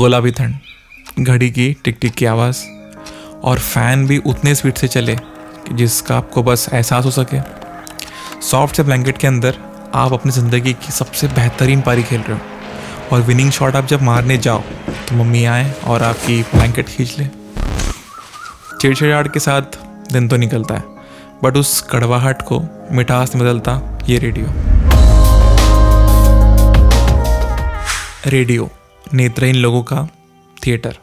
गुलाबी ठंड, घड़ी की टिक टिक की आवाज़, और फ़ैन भी उतने स्पीड से चले कि जिसका आपको बस एहसास हो सके। सॉफ्ट से ब्लैंकेट के अंदर आप अपनी ज़िंदगी की सबसे बेहतरीन पारी खेल रहे हो, और विनिंग शॉट आप जब मारने जाओ तो मम्मी आए और आपकी ब्लैंकेट खींच ले। चिड़चिड़ाहट के साथ दिन तो निकलता है, बट उस कड़वाहट को मिठास में बदलता ये रेडियो। रेडियो। नेत्रहीन लोगों का थिएटर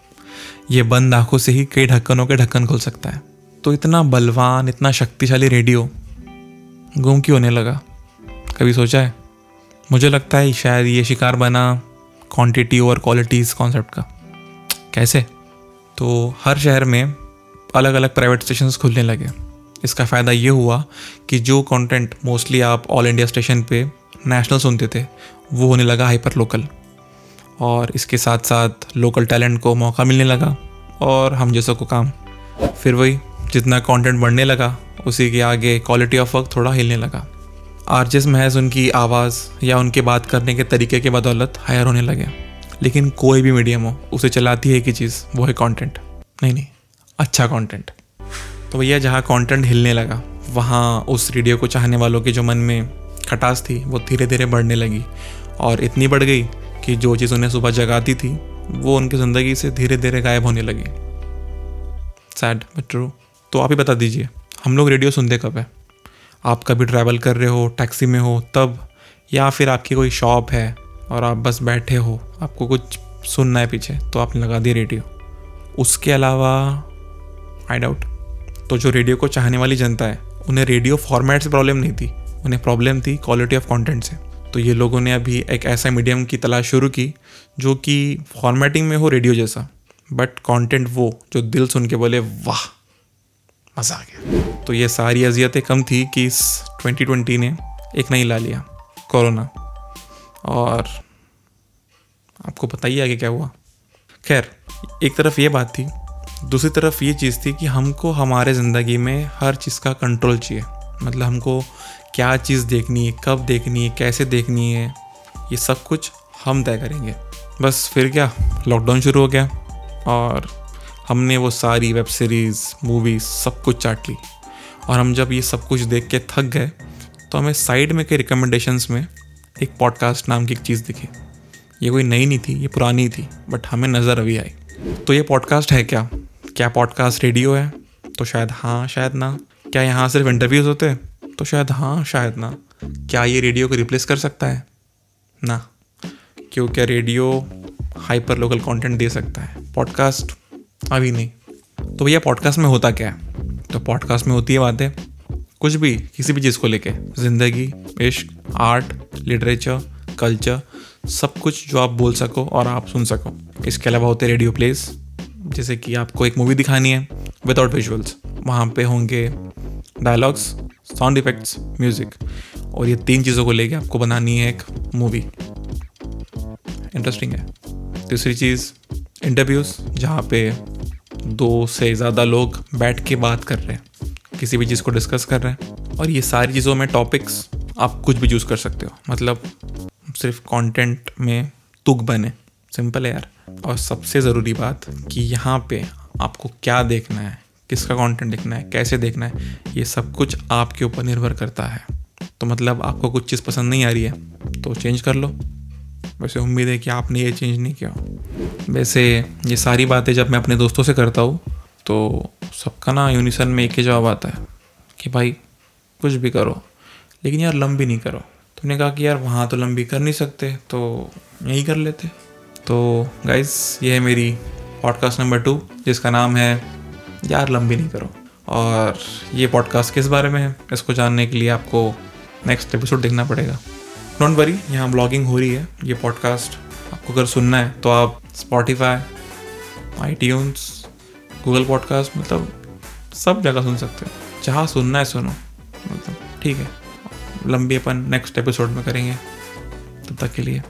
ये बंद आँखों से ही कई ढक्कनों के ढक्कन खुल सकता है। तो इतना बलवान, इतना शक्तिशाली रेडियो गुम क्यों होने लगा? कभी सोचा है? मुझे लगता है शायद ये शिकार बना क्वांटिटी और क्वालिटीज़ कॉन्सेप्ट का। कैसे? तो हर शहर में अलग अलग प्राइवेट स्टेशन खुलने लगे। इसका फ़ायदा ये हुआ कि जो कंटेंट मोस्टली आप ऑल इंडिया स्टेशन पे नेशनल सुनते थे, वो होने लगा हाइपर लोकल और इसके साथ साथ लोकल टैलेंट को मौका मिलने लगा और हम जैसों को काम। फिर वही जितना कंटेंट बढ़ने लगा, उसी के आगे क्वालिटी ऑफ़ वर्क थोड़ा हिलने लगा। आर्जेस महज उनकी आवाज़ या उनके बात करने के तरीके के बदौलत हायर होने लगे। लेकिन कोई भी मीडियम हो, उसे चलाती है एक ही चीज़, वो है कंटेंट नहीं नहीं अच्छा कंटेंट तो भैया, जहाँ कंटेंट हिलने लगा, वहाँ उस रेडियो को चाहने वालों के जो मन में खटास थी, वो धीरे धीरे बढ़ने लगी और इतनी बढ़ गई कि जो चीज़ उन्हें सुबह जगाती थी, वो उनकी ज़िंदगी से धीरे धीरे गायब होने लगी। सैड बट ट्रू तो आप ही बता दीजिए, हम लोग रेडियो सुनते कब है? आप कभी ट्रैवल कर रहे हो टैक्सी में हो, तब, या फिर आपकी कोई शॉप है और आप बस बैठे हो, आपको कुछ सुनना है पीछे तो आपने लगा दिया रेडियो। उसके अलावा आई डाउट तो जो रेडियो को चाहने वाली जनता है, उन्हें रेडियो फॉर्मेट से प्रॉब्लम नहीं थी, उन्हें प्रॉब्लम थी क्वालिटी ऑफ़ कंटेंट से। तो ये लोगों ने अभी एक ऐसा मीडियम की तलाश शुरू की, जो कि फॉर्मेटिंग में हो रेडियो जैसा बट कंटेंट वो, जो दिल सुन के बोले, वाह, मज़ा आ गया. तो ये सारी अजियतें कम थी कि इस 2020 ने एक नहीं ला लिया कोरोना और आपको पता ही आगे क्या हुआ। खैर, एक तरफ़ ये बात थी, दूसरी तरफ़ ये चीज़ थी कि हमको हमारे ज़िंदगी में हर चीज़ का कंट्रोल चाहिए। मतलब हमको क्या चीज़ देखनी है, कब देखनी है, कैसे देखनी है, ये सब कुछ हम तय करेंगे। बस फिर क्या लॉकडाउन शुरू हो गया और हमने वो सारी वेब सीरीज़ मूवीज़ सब कुछ चाट ली। और हम जब ये सब कुछ देख के थक गए तो हमें साइड में के रिकमेंडेशंस में एक पॉडकास्ट नाम की एक चीज़ दिखी। ये कोई नई नहीं थी, ये पुरानी थी बट हमें नज़र अभी आई। तो ये पॉडकास्ट है क्या? क्या पॉडकास्ट रेडियो है? तो शायद हाँ शायद ना। क्या यहाँ सिर्फ़ इंटरव्यूज़ होते हैं? तो शायद हाँ शायद ना। क्या ये रेडियो को रिप्लेस कर सकता है? ना। क्यों क्या रेडियो हाइपर लोकल कंटेंट दे सकता है? पॉडकास्ट अभी नहीं। तो भैया पॉडकास्ट में होता क्या है? तो पॉडकास्ट में होती है बातें। कुछ भी, किसी भी चीज़ को लेके। ज़िंदगी, इश्क आर्ट लिटरेचर कल्चर सब कुछ जो आप बोल सको और आप सुन सको। इसके अलावा होते रेडियो प्लेस जैसे कि आपको एक मूवी दिखानी है विदाउट विजुअल्स वहाँ पे होंगे डायलॉग्स साउंड इफेक्ट्स म्यूज़िक और ये तीन चीज़ों को लेके आपको बनानी है एक मूवी इंटरेस्टिंग है। तीसरी चीज़ इंटरव्यूज़ जहाँ पे दो से ज़्यादा लोग बैठ के बात कर रहे हैं। किसी भी चीज़ को डिस्कस कर रहे हैं। और ये सारी चीज़ों में टॉपिक्स आप कुछ भी चूज़ कर सकते हो। मतलब सिर्फ़ कंटेंट में तुक बने। सिंपल है यार। और सबसे ज़रूरी बात कि यहाँ पे आपको क्या देखना है। किसका कंटेंट देखना है, कैसे देखना है, ये सब कुछ आपके ऊपर निर्भर करता है। तो मतलब आपको कुछ चीज़ पसंद नहीं आ रही है तो चेंज कर लो। वैसे उम्मीद है कि आपने ये चेंज नहीं किया। वैसे ये सारी बातें जब मैं अपने दोस्तों से करता हूँ तो सबका ना यूनिसन में एक ही जवाब आता है कि भाई, कुछ भी करो। लेकिन यार लंबी नहीं करो। तुमने कहा कि यार वहाँ तो लंबी कर नहीं सकते तो यही कर लेते। तो गाइज़ ये है मेरी पॉडकास्ट नंबर टू जिसका नाम है यार लंबी नहीं करो। और ये पॉडकास्ट किस बारे में है? इसको जानने के लिए आपको नेक्स्ट एपिसोड देखना पड़ेगा। डोंट वरी यहाँ ब्लॉगिंग हो रही है। ये पॉडकास्ट आपको अगर सुनना है तो आप स्पॉटिफाई आई गूगल पॉडकास्ट मतलब सब जगह सुन सकते हो। जहाँ सुनना है, सुनो। मतलब ठीक है। लंबी अपन नेक्स्ट एपिसोड में करेंगे। तब तक के लिए।